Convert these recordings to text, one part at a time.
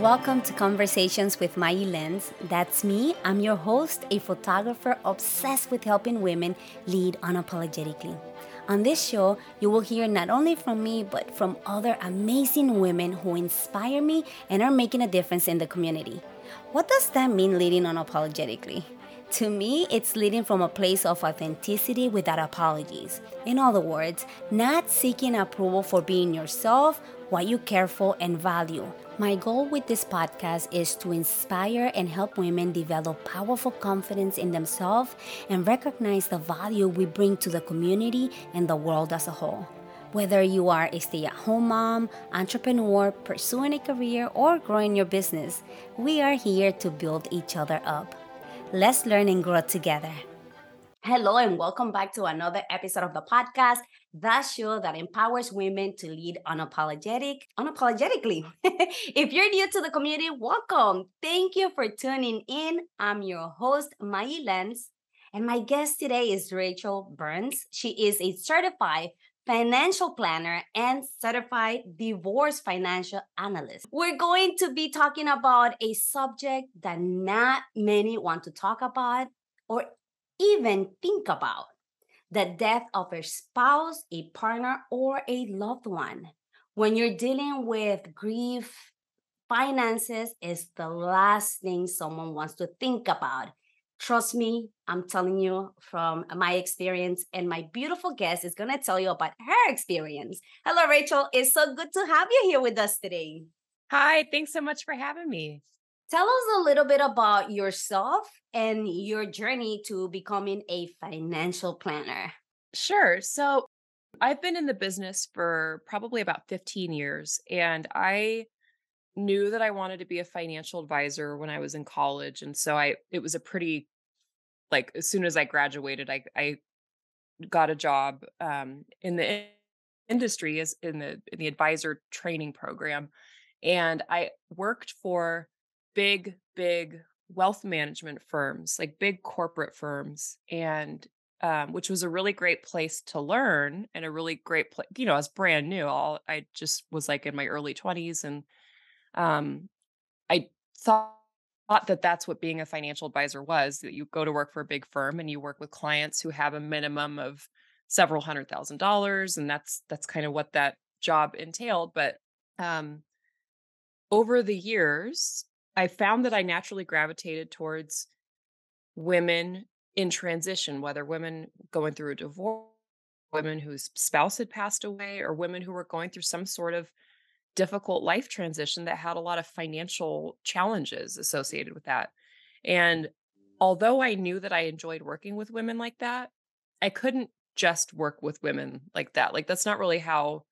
Welcome to Conversations with Mai Lenz. That's me. I'm your host, a photographer obsessed with helping women lead unapologetically. On this show, you will hear not only from me, but from other amazing women who inspire me and are making a difference in the community. What does that mean, leading unapologetically? To me, it's leading from a place of authenticity without apologies. In other words, not seeking approval for being yourself, what you care for and value, my goal with this podcast is to inspire and help women develop powerful confidence in themselves and recognize the value we bring to the community and the world as a whole. Whether you are a stay at home mom, entrepreneur, pursuing a career, or growing your business, we are here to build each other up. Let's learn and grow together. Hello, and welcome back to another episode of the podcast, the show that empowers women to lead unapologetic, unapologetically. if you're new to the community, welcome. Thank you for tuning in. I'm your host, Mai Lenz, and my guest today is Rachel Burns. She is a certified financial planner and certified divorce financial analyst. We're going to be talking about a subject that not many want to talk about or even think about the death of a spouse, a partner, or a loved one. When you're dealing with grief, finances is the last thing someone wants to think about. Trust me, I'm telling you from my experience, and my beautiful guest is going to tell you about her experience. Hello, Rachel. It's so good to have you here with us today. Hi, thanks so much for having me. Tell us a little bit about yourself and your journey to becoming a financial planner. Sure. So, I've been in the business for probably about 15 years, and I knew that I wanted to be a financial advisor when I was in college. And so I it was a pretty like as soon as I graduated, I I got a job um in the industry as in the in the advisor training program. And I worked for big, big wealth management firms, like big corporate firms, and um, which was a really great place to learn and a really great place. You know, I was brand new. All I just was like in my early twenties, and um, I thought thought that that's what being a financial advisor was that you go to work for a big firm and you work with clients who have a minimum of several hundred thousand dollars and that's that's kind of what that job entailed but um over the years I found that I naturally gravitated towards women in transition, whether women going through a divorce, women whose spouse had passed away, or women who were going through some sort of difficult life transition that had a lot of financial challenges associated with that. And although I knew that I enjoyed working with women like that, I couldn't just work with women like that. Like that's not really how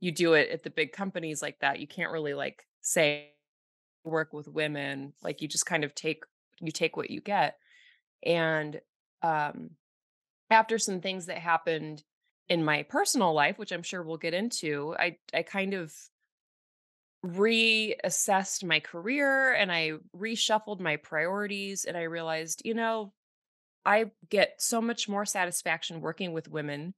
you do it at the big companies like that. You can't really like say work with women like you just kind of take you take what you get. And um after some things that happened in my personal life which i'm sure we'll get into i i kind of reassessed my career and i reshuffled my priorities and i realized you know i get so much more satisfaction working with women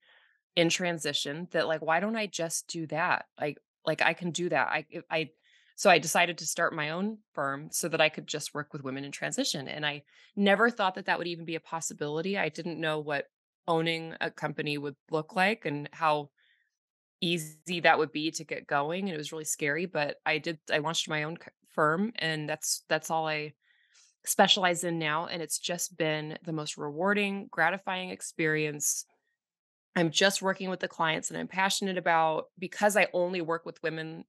in transition that like why don't i just do that? Like like i can do that. I i so I decided to start my own firm so that I could just work with women in transition. And I never thought that that would even be a possibility. I didn't know what owning a company would look like and how easy that would be to get going and it was really scary but i did i launched my own firm and that's that's all i specialize in now and it's just been the most rewarding gratifying experience i'm just working with the clients that i'm passionate about because i only work with women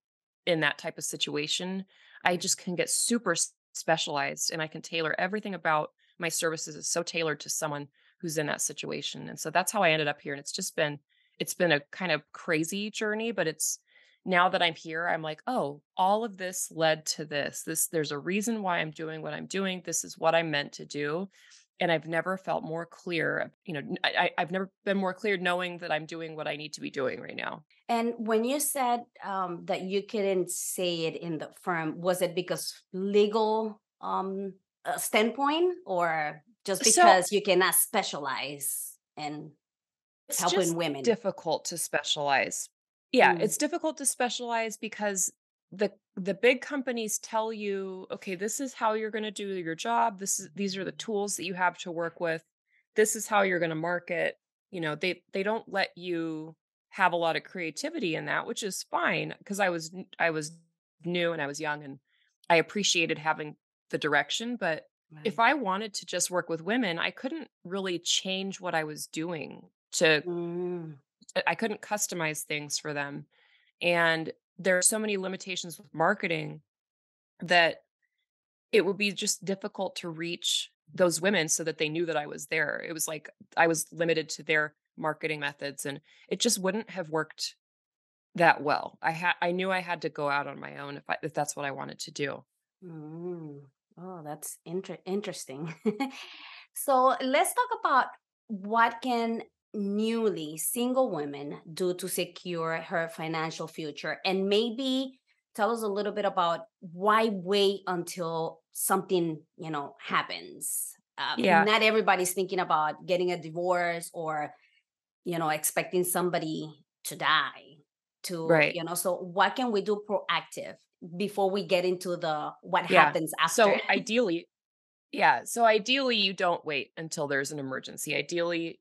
in that type of situation, I just can get super specialized and I can tailor everything about my services is so tailored to someone who's in that situation. And so that's how I ended up here. And it's just been, it's been a kind of crazy journey, but it's now that I'm here, I'm like, oh, all of this led to this. This, there's a reason why I'm doing what I'm doing. This is what I'm meant to do and I've never felt more clear. You know, I, have never been more clear knowing that I'm doing what I need to be doing right now. And when you said um, that you couldn't say it in the firm, was it because legal um, uh, standpoint, or just because so, you cannot specialize in helping women? Difficult to specialize. Yeah, mm. it's difficult to specialize because the the big companies tell you, okay, this is how you're going to do your job. This is these are the tools that you have to work with. This is how you're going to market. You know, they they don't let you have a lot of creativity in that, which is fine because I was I was new and I was young and I appreciated having the direction, but right. if I wanted to just work with women, I couldn't really change what I was doing to mm. I couldn't customize things for them. And there are so many limitations with marketing that it would be just difficult to reach those women so that they knew that I was there. It was like I was limited to their marketing methods and it just wouldn't have worked that well. I had I knew I had to go out on my own if I, if that's what I wanted to do. Mm. Oh, that's inter- interesting. so let's talk about what can newly single women do to secure her financial future? And maybe tell us a little bit about why wait until something you know happens? Um, yeah. not everybody's thinking about getting a divorce or you know expecting somebody to die to right. you know so what can we do proactive before we get into the what yeah. happens after? so ideally yeah so ideally you don't wait until there's an emergency. Ideally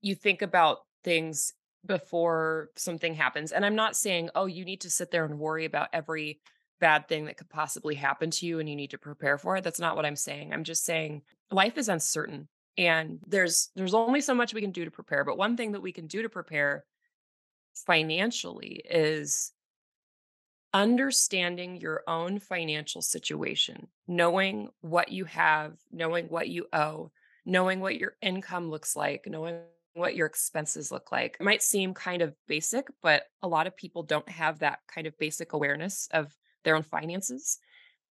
you think about things before something happens. And I'm not saying, oh, you need to sit there and worry about every bad thing that could possibly happen to you and you need to prepare for it. That's not what I'm saying. I'm just saying life is uncertain and there's there's only so much we can do to prepare. But one thing that we can do to prepare financially is understanding your own financial situation, knowing what you have, knowing what you owe, knowing what your income looks like, knowing what your expenses look like. It might seem kind of basic, but a lot of people don't have that kind of basic awareness of their own finances.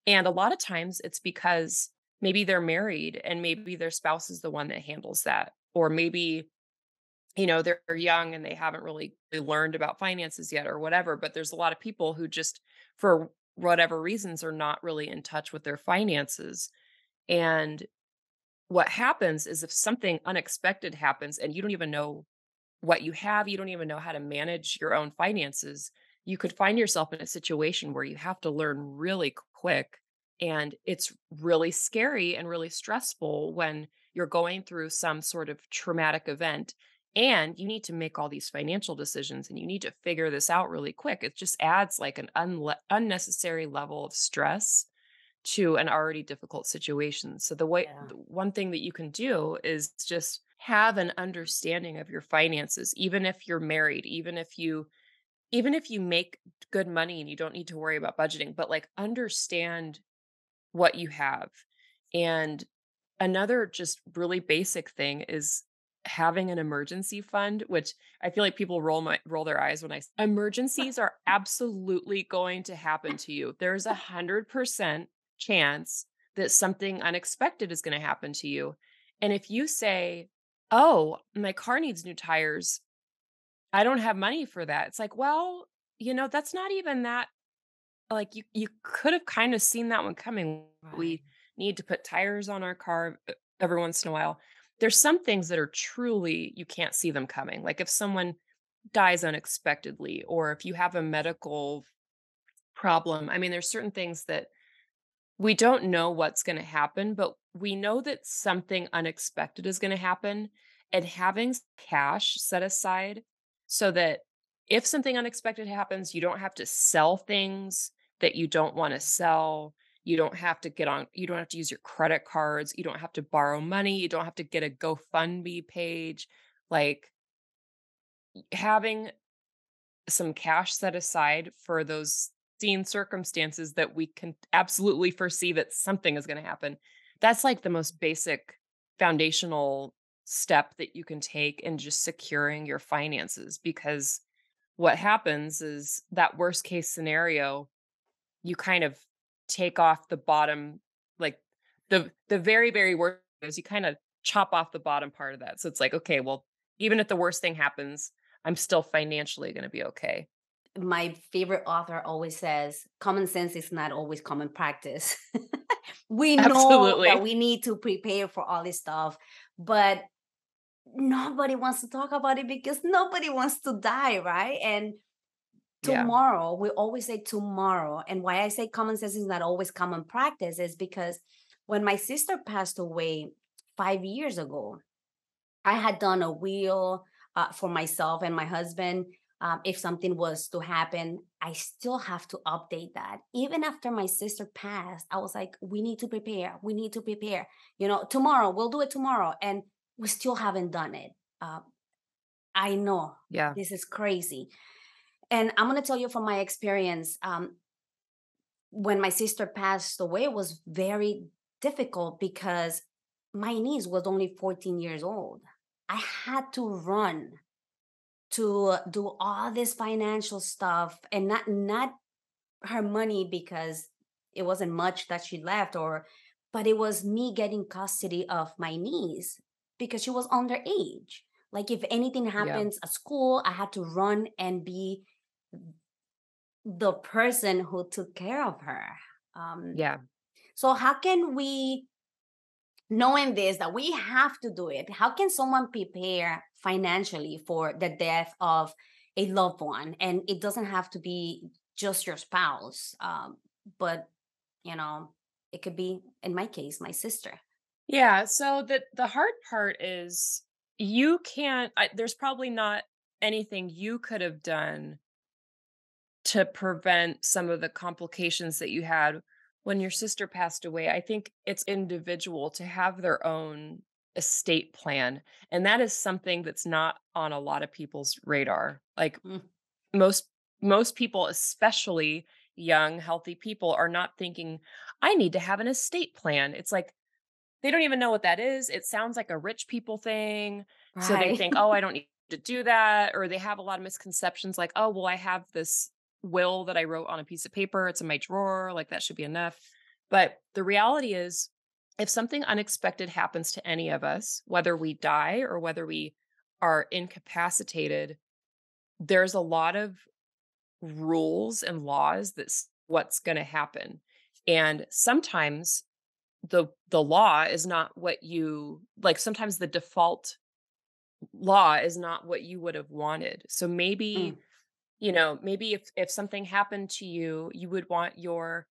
And a lot of times it's because maybe they're married and maybe their spouse is the one that handles that. Or maybe, you know, they're young and they haven't really learned about finances yet or whatever. But there's a lot of people who just, for whatever reasons, are not really in touch with their finances. And what happens is if something unexpected happens and you don't even know what you have, you don't even know how to manage your own finances, you could find yourself in a situation where you have to learn really quick. And it's really scary and really stressful when you're going through some sort of traumatic event and you need to make all these financial decisions and you need to figure this out really quick. It just adds like an unle- unnecessary level of stress to an already difficult situation. So the way yeah. one thing that you can do is just have an understanding of your finances even if you're married, even if you even if you make good money and you don't need to worry about budgeting, but like understand what you have. And another just really basic thing is having an emergency fund which i feel like people roll my roll their eyes when i emergencies are absolutely going to happen to you there's a hundred percent chance that something unexpected is going to happen to you. And if you say, Oh, my car needs new tires, I don't have money for that. It's like, well, you know, that's not even that like you you could have kind of seen that one coming. We need to put tires on our car every once in a while. There's some things that are truly you can't see them coming. Like if someone dies unexpectedly or if you have a medical problem. I mean, there's certain things that we don't know what's going to happen, but we know that something unexpected is going to happen. And having cash set aside so that if something unexpected happens, you don't have to sell things that you don't want to sell. You don't have to get on, you don't have to use your credit cards. You don't have to borrow money. You don't have to get a GoFundMe page. Like having some cash set aside for those foreseen circumstances that we can absolutely foresee that something is going to happen. That's like the most basic foundational step that you can take in just securing your finances because what happens is that worst case scenario you kind of take off the bottom like the the very very worst is you kind of chop off the bottom part of that so it's like okay well even if the worst thing happens i'm still financially going to be okay my favorite author always says common sense is not always common practice. we know Absolutely. that we need to prepare for all this stuff, but nobody wants to talk about it because nobody wants to die, right? And tomorrow yeah. we always say tomorrow and why i say common sense is not always common practice is because when my sister passed away five years ago i had done a will uh, for myself and my husband um, if something was to happen i still have to update that. Even after my sister passed i was like we need to prepare we need to prepare you know tomorrow we'll do it tomorrow and we still haven't done it. Uh, i know yeah. this is crazy. And i'm going to tell you from my experience um, when my sister passed away it was very difficult because my niece was only 14 years old. I had to run to do all this financial stuff and not not her money because it wasn't much that she left or but it was me getting custody of my niece because she was underage. Like if anything happens yeah. at school i had to run and be the person who took care of her. Um yeah. so how can we knowing this that we have to do it. How can someone prepare financially for the death of a loved one? And it doesn't have to be just your spouse um, but you know it could be in my case my sister. Yeah so the the hard part is you can't I, there's probably not anything you could have done to prevent some of the complications that you had when your sister passed away, I think it's individual to have their own estate plan. And that is something that's not on a lot of people's radar. Like mm. most most people, especially young, healthy people, are not thinking, I need to have an estate plan. It's like they don't even know what that is. It sounds like a rich people thing. Right. So they think, oh, I don't need to do that. Or they have a lot of misconceptions like, oh, well, I have this will that I wrote on a piece of paper. It's in my drawer. Like that should be enough. But the reality is, if something unexpected happens to any of us, whether we die or whether we are incapacitated, there's a lot of rules and laws that's what's going to happen. And sometimes the the law is not what you like sometimes the default law is not what you would have wanted. So maybe mm you know maybe if if something happened to you you would want your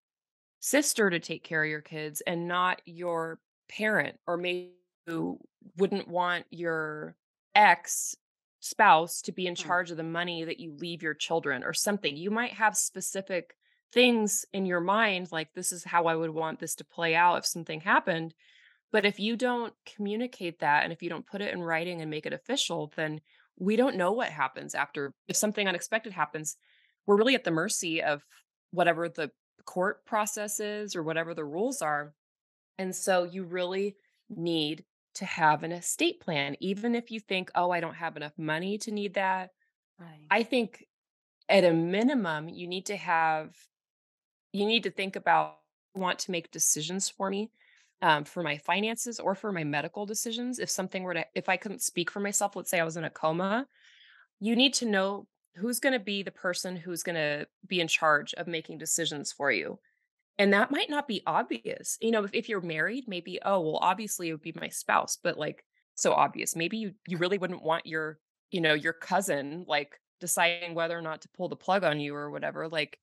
sister to take care of your kids and not your parent or maybe you wouldn't want your ex spouse to be in hmm. charge of the money that you leave your children or something you might have specific things in your mind like this is how i would want this to play out if something happened but if you don't communicate that and if you don't put it in writing and make it official then we don't know what happens after if something unexpected happens we're really at the mercy of whatever the court process is or whatever the rules are and so you really need to have an estate plan even if you think oh i don't have enough money to need that right. i think at a minimum you need to have you need to think about want to make decisions for me um, for my finances or for my medical decisions. If something were to, if I couldn't speak for myself, let's say I was in a coma, you need to know who's going to be the person who's going to be in charge of making decisions for you. And that might not be obvious. You know, if, if you're married, maybe, oh, well, obviously it would be my spouse, but like so obvious. Maybe you you really wouldn't want your, you know, your cousin like deciding whether or not to pull the plug on you or whatever. Like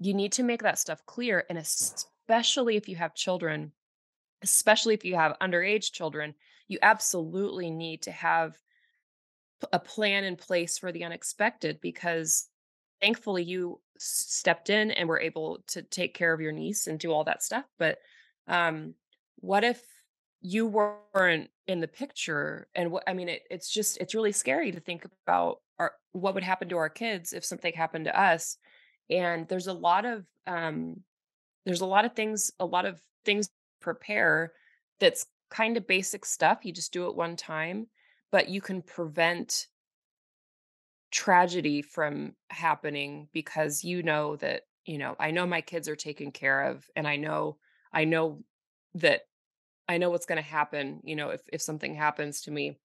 you need to make that stuff clear. And especially if you have children, especially if you have underage children, you absolutely need to have a plan in place for the unexpected because thankfully you stepped in and were able to take care of your niece and do all that stuff but um what if you weren't in the picture? And what i mean it, it's just it's really scary to think about our what would happen to our kids if something happened to us and there's a lot of um there's a lot of things a lot of things prepare that's kind of basic stuff. You just do it one time, but you can prevent tragedy from happening because you know that, you know, I know my kids are taken care of and I know I know that I know what's going to happen, you know, if if something happens to me.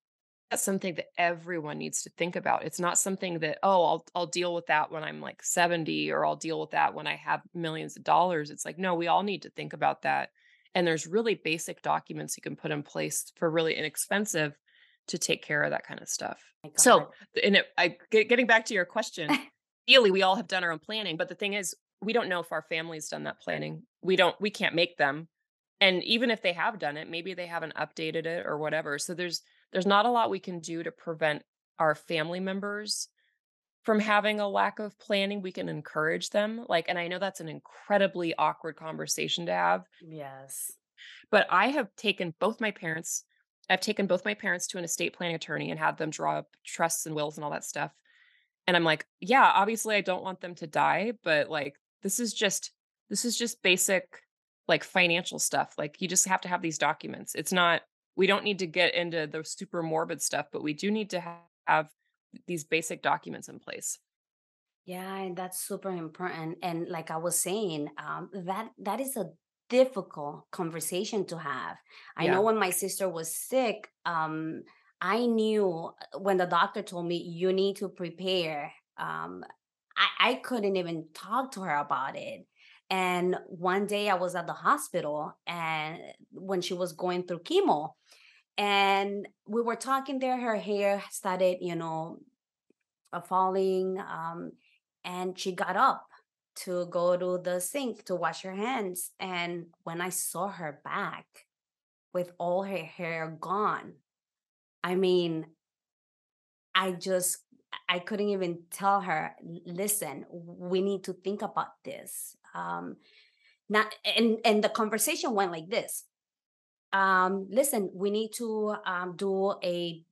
That's something that everyone needs to think about. It's not something that, oh, I'll I'll deal with that when I'm like 70 or I'll deal with that when I have millions of dollars. It's like, no, we all need to think about that and there's really basic documents you can put in place for really inexpensive to take care of that kind of stuff. So, and it, I getting back to your question, ideally we all have done our own planning, but the thing is we don't know if our family's done that planning. We don't we can't make them. And even if they have done it, maybe they haven't updated it or whatever. So there's there's not a lot we can do to prevent our family members from having a lack of planning. We can encourage them. Like and I know that's an incredibly awkward conversation to have. Yes. But I have taken both my parents I've taken both my parents to an estate planning attorney and had them draw up trusts and wills and all that stuff. And I'm like, yeah, obviously I don't want them to die, but like this is just this is just basic like financial stuff. Like you just have to have these documents. It's not we don't need to get into the super morbid stuff, but we do need to have these basic documents in place. Yeah, and that's super important. And like I was saying, um, that that is a difficult conversation to have. I Yeah. know when my sister was sick, um, I knew uh, when the doctor told me you need to prepare. Um, I, I couldn't even talk to her about it. And one day I was at the hospital and when she was going through chemo, and we were talking there, her hair started, you know, falling. Um, and she got up to go to the sink to wash her hands. And when I saw her back with all her hair gone, I mean, I just I couldn't even tell her, listen, we need to think about this. Um, not and and the conversation went like this. Um, listen, we need to um do a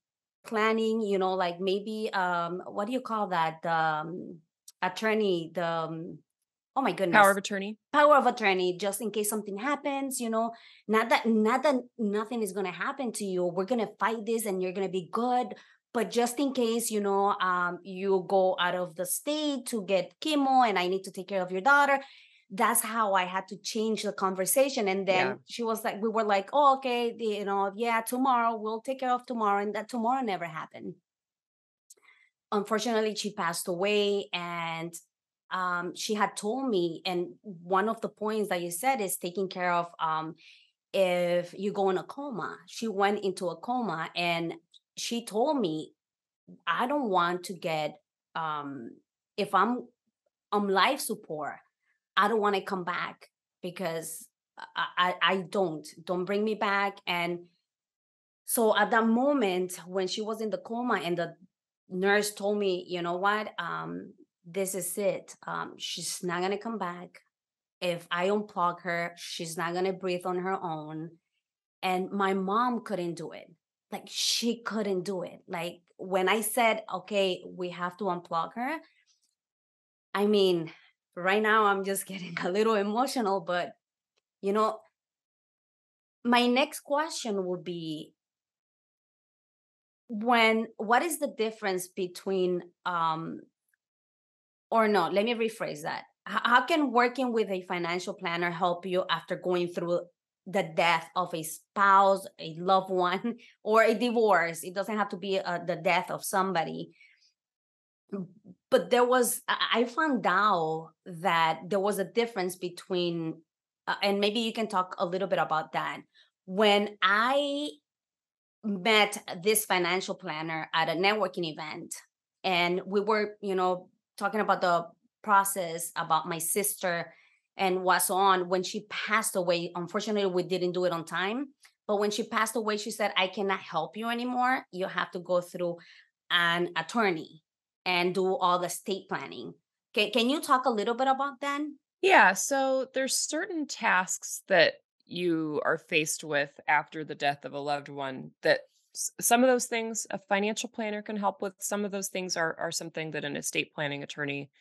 planning, you know, like maybe um what do you call that? Um, attorney, the um, oh my goodness Power of attorney. power of attorney just in case something happens you know not that not that nothing is going to happen to you we're going to fight this and you're going to be good but just in case you know um you go out of the state to get chemo and i need to take care of your daughter that's how i had to change the conversation and Yeah. then she was like we were like oh okay you know yeah tomorrow we'll take care of tomorrow and that tomorrow never happened unfortunately she passed away and um she had told me and one of the points that you said is taking care of um if you go in a coma she went into a coma and she told me i don't want to get um if i'm on life support i don't want to come back because I, I i don't don't bring me back and so at that moment when she was in the coma and the nurse told me you know what? Um this is it. Um she's not gonna come back. If i unplug her she's not gonna breathe on her own and my mom couldn't do it. Like she couldn't do it. Like when i said okay we have to unplug her i mean right now i'm just getting a little emotional but you know my next question would be when what is the difference between um or no let me rephrase that. How can working with a financial planner help you after going through the death of a spouse a loved one or a divorce? It doesn't have to be uh, the death of somebody but there was i found out that there was a difference between uh, and maybe you can talk a little bit about that. When i met this financial planner at a networking event and we were you know talking about the process about my sister and what's on when she passed away unfortunately we didn't do it on time but when she passed away she said i cannot help you anymore. You have to go through an attorney and do all the estate planning can, can you talk a little bit about that Yeah, so there's certain tasks that you are faced with after the death of a loved one that some of those things a financial planner can help with. Some of those things are are something that an estate planning attorney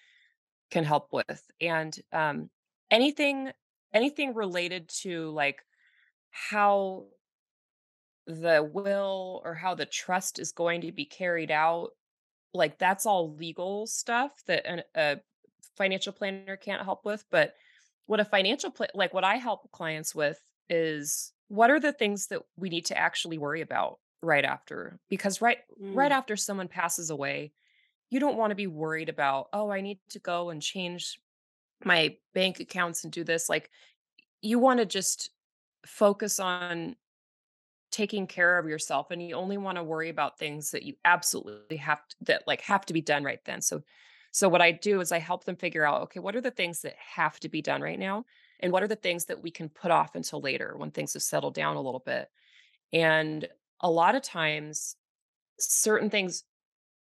can help with. And um anything anything related to like how the will or how the trust is going to be carried out, like that's all legal stuff that an, a financial planner can't help with. But what a financial plan, like what I help clients with is what are the things that we need to actually worry about right after? Because right right Mm, after someone passes away, you don't want to be worried about, oh, I need to go and change my bank accounts and do this. Like you want to just focus on taking care of yourself and you only want to worry about things that you absolutely have to, that like have to be done right then so So what I do is I help them figure out, okay, what are the things that have to be done right now? And what are the things that we can put off until later when things have settled down a little bit? And a lot of times, certain things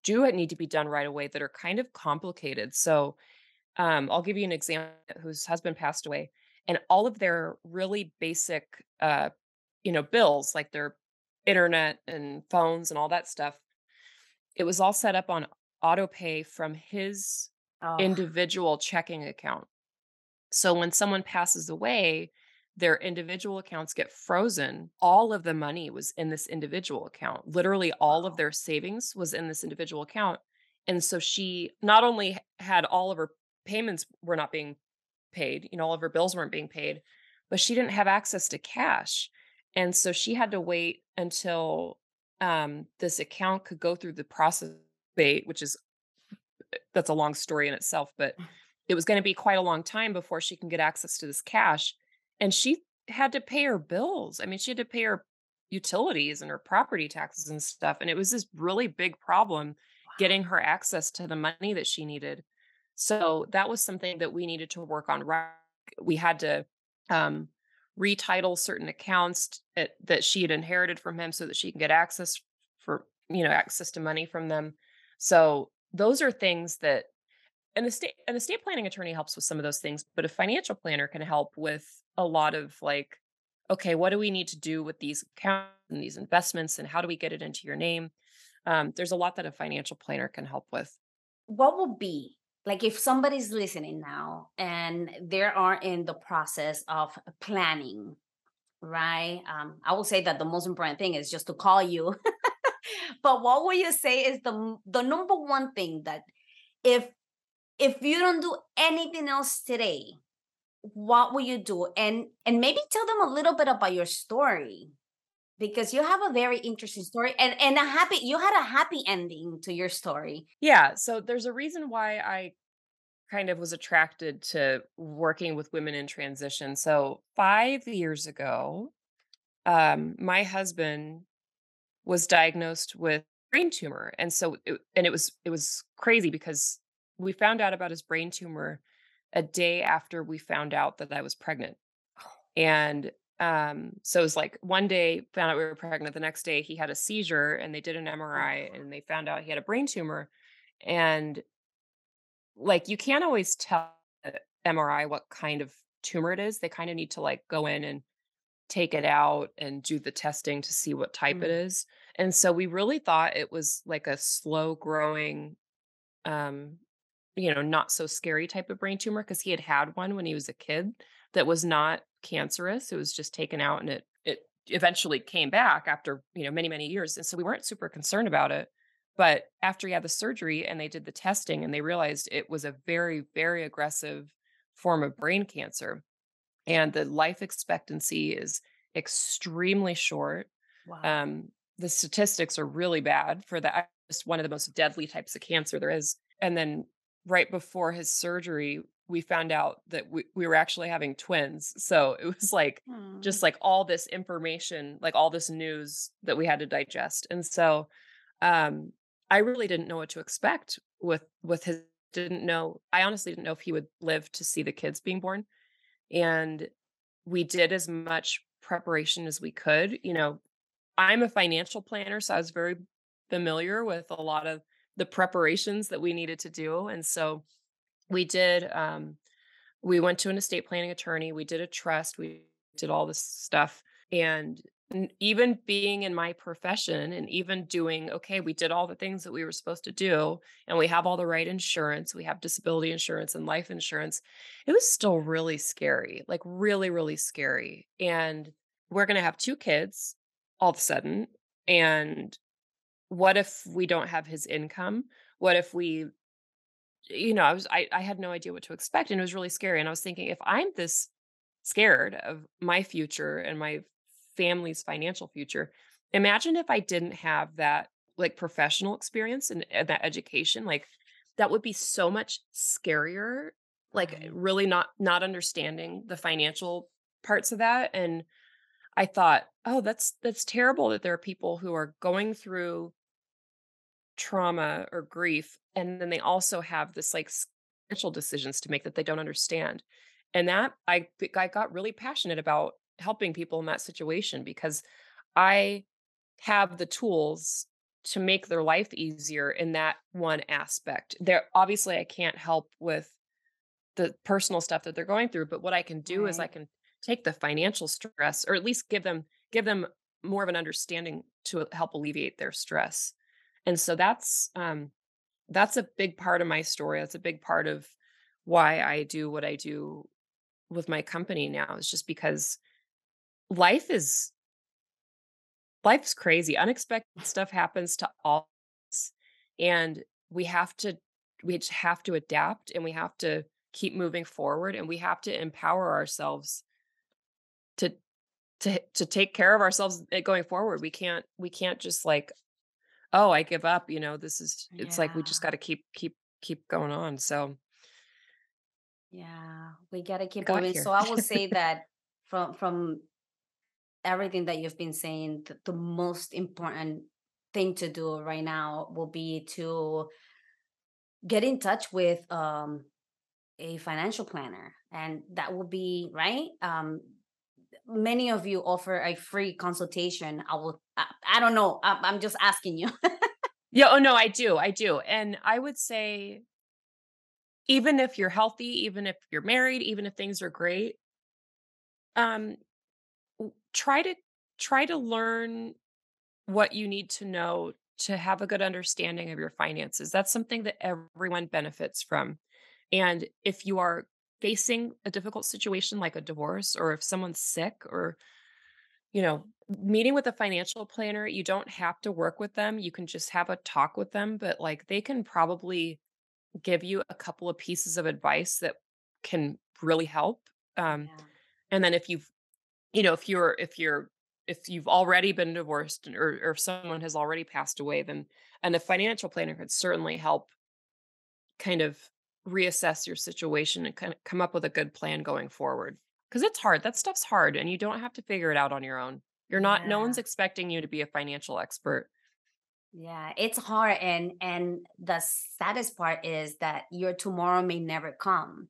do need to be done right away that are kind of complicated. So um, I'll give you an example whose husband passed away, and all of their really basic, uh, you know, bills like their internet and phones and all that stuff, it was all set up on auto pay from his Oh, individual checking account. So when someone passes away, their individual accounts get frozen. All of the money was in this individual account. Literally, all of their savings was in this individual account. And so she not only had all of her payments were not being paid, you know, all of her bills weren't being paid, but she didn't have access to cash. And so she had to wait until um, this account could go through the process, probate, which is that's a long story in itself, but it was going to be quite a long time before she can get access to this cash. And she had to pay her bills. I mean, she had to pay her utilities and her property taxes and stuff. And it was this really big problem getting her access to the money that she needed. So that was something that we needed to work on. right- We had to um, retitle certain accounts t- that that she had inherited from him so that she can get access for, you know, access to money from them. So those are things that an estate an estate planning attorney helps with some of those things, but a financial planner can help with a lot of like, okay, what do we need to do with these accounts and these investments, and how do we get it into your name? Um, there's a lot that a financial planner can help with. What will be like if somebody's listening now and they are in the process of planning, right? Um, I will say that the most important thing is just to call you. but what would you say is the the number one thing that if if you don't do anything else today, what will you do? And and maybe tell them a little bit about your story because you have a very interesting story and and a happy you had a happy ending to your story. Yeah, so there's a reason why I kind of was attracted to working with women in transition. So five years ago, um, my husband was diagnosed with brain tumor and so it, and it was it was crazy because we found out about his brain tumor a day after we found out that I was pregnant and um so it was like one day found out we were pregnant the next day he had a seizure and they did an MRI and they found out he had a brain tumor and like you can't always tell MRI what kind of tumor it is they kind of need to like go in and take it out and do the testing to see what type it Mm, is. And so we really thought it was like a slow growing, um, you know, not so scary type of brain tumor because he had had one when he was a kid that was not cancerous. It was just taken out and it it eventually came back after, you know, many, many years. And so we weren't super concerned about it. But after he had the surgery and they did the testing and they realized it was a very, very aggressive form of brain cancer and the life expectancy is extremely short. wow. Um, the statistics are really bad for that. Just one of the most deadly types of cancer there is. And then right before his surgery, we found out that we, we were actually having twins. So it was like Mm, just like all this information, like all this news that we had to digest. And so um I really didn't know what to expect with with his didn't know I honestly didn't know if he would live to see the kids being born and we did as much preparation as we could. You know, I'm a financial planner, so I was very familiar with a lot of the preparations that we needed to do. And so we did, um, we went to an estate planning attorney, we did a trust, we did all this stuff. And even being in my profession and even doing, okay, we did all the things that we were supposed to do, and we have all the right insurance, we have disability insurance and life insurance. It was still really scary, like really, really scary. And we're going to have two kids all of a sudden. And what if we don't have his income? What if we you know, I was I I had no idea what to expect and it was really scary. And I was thinking, if I'm this scared of my future and my family's financial future, imagine if I didn't have that like professional experience and, and that education. Like that would be so much scarier. Like really not not understanding the financial parts of that. And I thought, oh, that's that's terrible that there are people who are going through trauma or grief and then they also have this like financial decisions to make that they don't understand and that i i got really passionate about helping people in that situation because i have the tools to make their life easier in that one aspect there obviously i can't help with the personal stuff that they're going through but what i can do right. is i can take the financial stress or at least give them give them more of an understanding to help alleviate their stress and so that's um that's a big part of my story that's a big part of why i do what i do with my company now is just because life is life's crazy unexpected stuff happens to all of us and we have to we have to adapt and we have to keep moving forward and we have to empower ourselves to to to take care of ourselves eh, going forward. We can't we can't just like oh i give up you know this is it's yeah. like we just got to keep keep keep going on so yeah we got to keep going so i will say that from from everything that you've been saying the, the most important thing to do right now will be to get in touch with um a financial planner and that will be right um many of you offer a free consultation. I will i, I don't know I, i'm just asking you. Yeah oh no i do i do and i would say even if you're healthy even if you're married even if things are great um try to try to learn what you need to know to have a good understanding of your finances that's something that everyone benefits from and if you are facing a difficult situation like a divorce or if someone's sick or you know meeting with a financial planner you don't have to work with them you can just have a talk with them but like they can probably give you a couple of pieces of advice that can really help um yeah. and then if you've you know if you're if you're if you've already been divorced or, or if someone has already passed away then and a financial planner could certainly help kind of reassess your situation and kind of come up with a good plan going forward because it's hard that stuff's hard and you don't have to figure it out on your own you're not yeah. no one's expecting you to be a financial expert yeah it's hard and and the saddest part is that your tomorrow may never come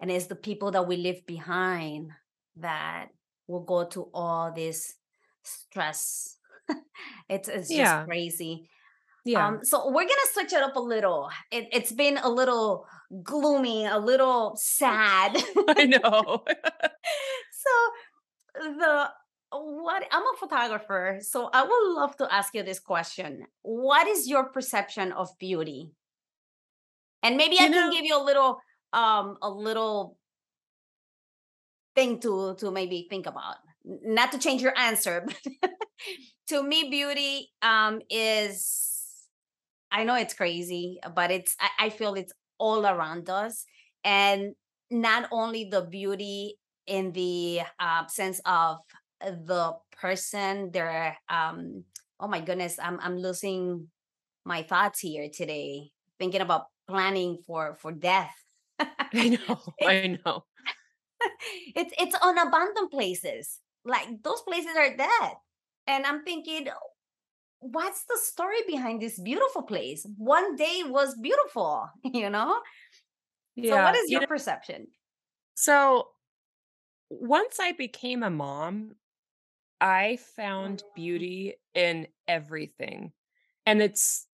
and it's the people that we leave behind that will go to all this stress it's it's just yeah. crazy yeah. Um, so we're gonna switch it up a little. It, it's been a little gloomy, a little sad. I know. so the what I'm a photographer, so I would love to ask you this question. What is your perception of beauty? And maybe you I know, can give you a little um a little thing to to maybe think about. Not to change your answer, but to me beauty um is I know it's crazy, but it's I, I feel it's all around us, and not only the beauty in the uh, sense of the person, their um, oh my goodness, I'm I'm losing my thoughts here today, thinking about planning for for death. I know, I know. it's it's on abandoned places. Like those places are dead. And I'm thinking, what's the story behind this beautiful place? One day was beautiful, you know? Yeah. So what is your you know, perception? So once I became a mom, I found beauty in everything. And it's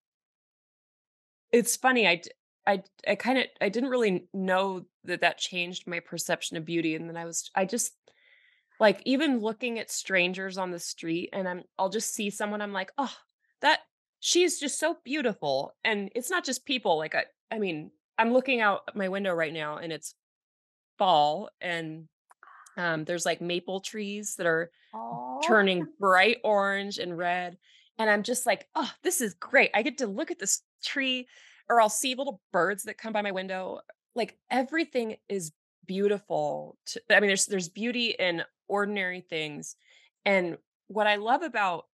it's funny I I I kind of I didn't really know that that changed my perception of beauty and then I was I just like even looking at strangers on the street and I'm I'll just see someone I'm like, "Oh, that she's just so beautiful." And it's not just people like I I mean, I'm looking out my window right now and it's fall and um there's like maple trees that are Aww. turning bright orange and red and I'm just like, "Oh, this is great. I get to look at this tree or I'll see little birds that come by my window. Like everything is beautiful. To, I mean, there's there's beauty in ordinary things. And what I love about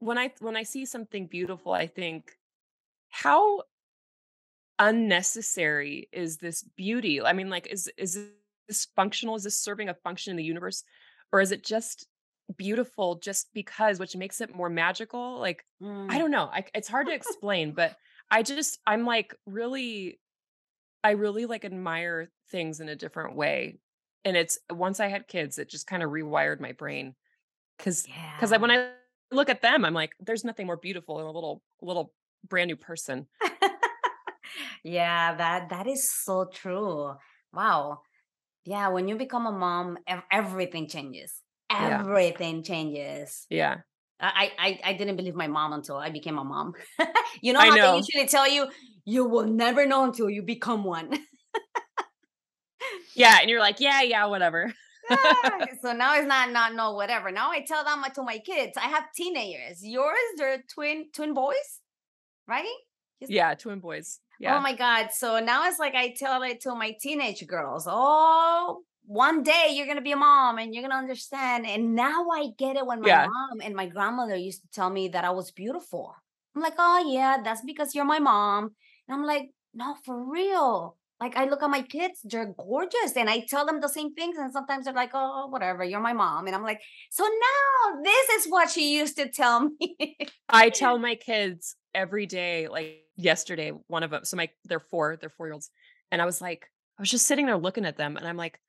when I when I see something beautiful, I think how unnecessary is this beauty? I mean, like is is this functional? Is this serving a function in the universe? Or is it just beautiful just because, which makes it more magical. Like, I Mm. don't know. I, it's hard to explain, but I just, I'm like really, I really like admire things in a different way. And it's once I had kids, it just kind of rewired my brain. Cause, cause I, when I look at them, I'm like, there's nothing more beautiful than a little, little brand new person. Yeah, that that is so true. Wow. Yeah, when you become a mom, everything changes. Yeah. Everything changes. Yeah. I, I I didn't believe my mom until I became a mom. you know I how they know. usually tell you you will never know until you become one. Yeah. And you're like, yeah, yeah, whatever. Yeah, so now it's not not no whatever. Now I tell them to my kids. I have teenagers. Yours, they're twin twin boys, right? Yeah. Twin boys. Oh yeah. Oh my God. So now it's like I tell it to my teenage girls. Oh, one day you're gonna be a mom and you're gonna understand. And now I get it when my Yeah. mom and my grandmother used to tell me that I was beautiful. I'm like, oh yeah, that's because you're my mom. And I'm like, no, for real. Like I look at my kids, they're gorgeous. And I tell them the same things. And sometimes they're like, oh, whatever, you're my mom. And I'm like, so now this is what she used to tell me. I tell my kids every day, like yesterday, one of them, so my they're four, they're four year olds. And I was like, I was just sitting there looking at them and I'm like,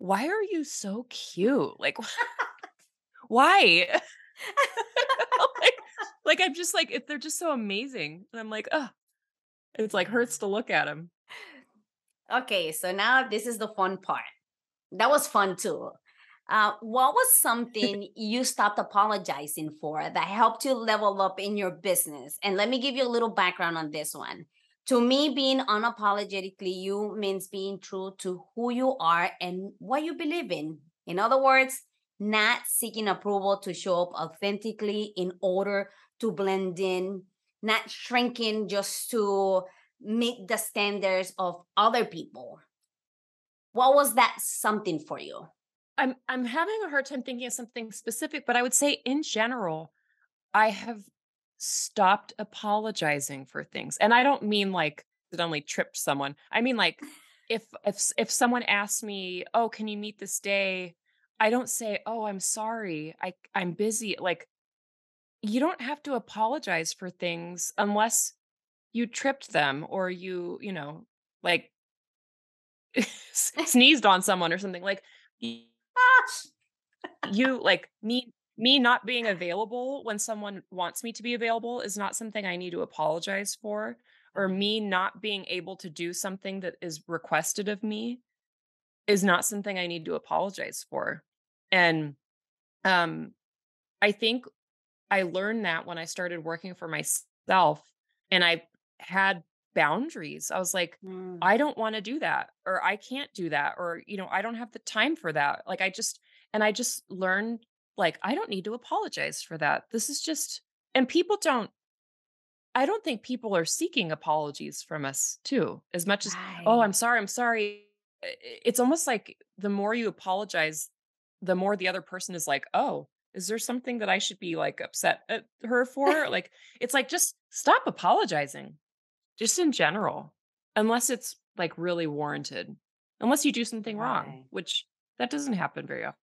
why are you so cute? Like, why? like, like I'm just like, if they're just so amazing. And I'm like, oh, it's like hurts to look at them. Okay, so now this is the fun part. That was fun too. Uh, what was something you stopped apologizing for that helped you level up in your business? And let me give you a little background on this one. To me, being unapologetically you means being true to who you are and what you believe in. In other words, not seeking approval to show up authentically in order to blend in, not shrinking just to meet the standards of other people. What was that something for you? I'm I'm having a hard time thinking of something specific, but I would say in general, I have stopped apologizing for things. And I don't mean like suddenly tripped someone. I mean like if if if someone asks me, "Oh, can you meet this day?" I don't say, "Oh, I'm sorry. I I'm busy." Like you don't have to apologize for things unless you tripped them or you, you know, like sneezed on someone or something. Like ah! you like me me not being available when someone wants me to be available is not something I need to apologize for or me not being able to do something that is requested of me is not something I need to apologize for. And um I think I learned that when I started working for myself and I had boundaries. I was like Mm, I don't want to do that or I can't do that or you know I don't have the time for that. Like I just and I just learned like I don't need to apologize for that. This is just and people don't I don't think people are seeking apologies from us too as much as oh. I'm sorry I'm sorry. I- i- It's almost like the more you apologize the more the other person is like, "Oh, is there something that I should be like upset at her for?" Like it's like just stop apologizing just in general, unless it's like really warranted. Unless you do something wrong, which that doesn't happen very often.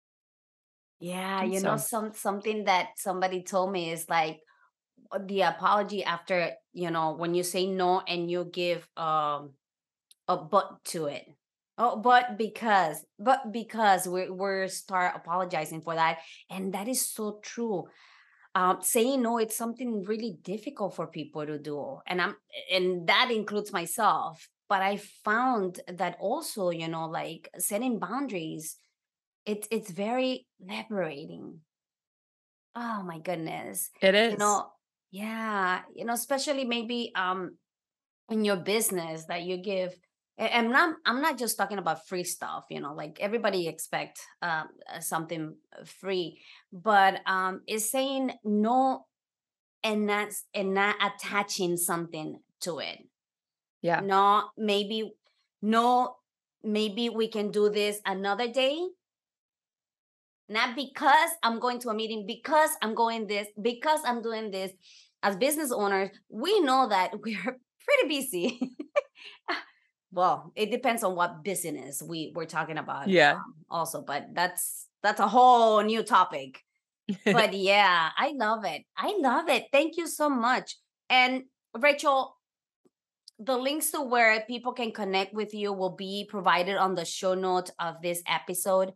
Yeah, you know, some something that somebody told me is like uh, the apology after, you know, when you say no and you give um a but to it. Oh, but because, but because we we're start apologizing for that, and that is so true. Um, saying no, it's something really difficult for people to do, and I'm, and that includes myself. But I found that also, you know, like setting boundaries, it's it's very liberating. Oh my goodness, it is you know, yeah, you know, especially maybe um in your business that you give and I'm not I'm not just talking about free stuff, you know, like everybody expect um, uh, something uh, free, but um, is saying no and not s- and not attaching something to it. Yeah. No, maybe no, maybe we can do this another day. Not because I'm going to a meeting, because I'm going this, because I'm doing this. As business owners, we know that we're pretty busy. well, it depends on what business we we're talking about Yeah. um, also, but that's that's a whole new topic. but yeah, I love it. I love it. Thank you so much. And Rachel, the links to where people can connect with you will be provided on the show notes of this episode.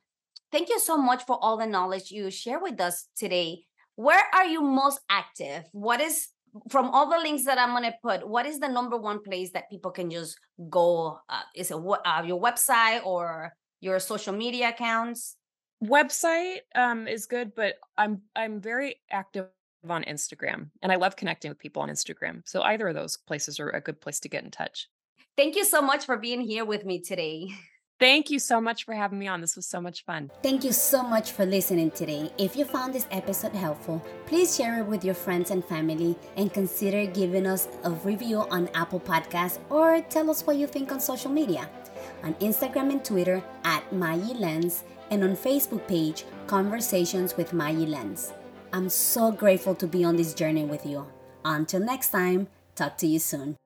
Thank you so much for all the knowledge you share with us today. Where are you most active? What is from all the links that I'm going to put, what is the number one place that people can just go? Uh, is it uh, your website or your social media accounts? Website um, is good, but I'm I'm very active on Instagram and I love connecting with people on Instagram. So either of those places are a good place to get in touch. Thank you so much for being here with me today. Thank you so much for having me on. This was so much fun. Thank you so much for listening today. If you found this episode helpful, please share it with your friends and family and consider giving us a review on Apple Podcasts or tell us what you think on social media. On Instagram and Twitter at Mayi Lens and on Facebook page Conversations with Mayi Lens. I'm so grateful to be on this journey with you. Until next time, talk to you soon.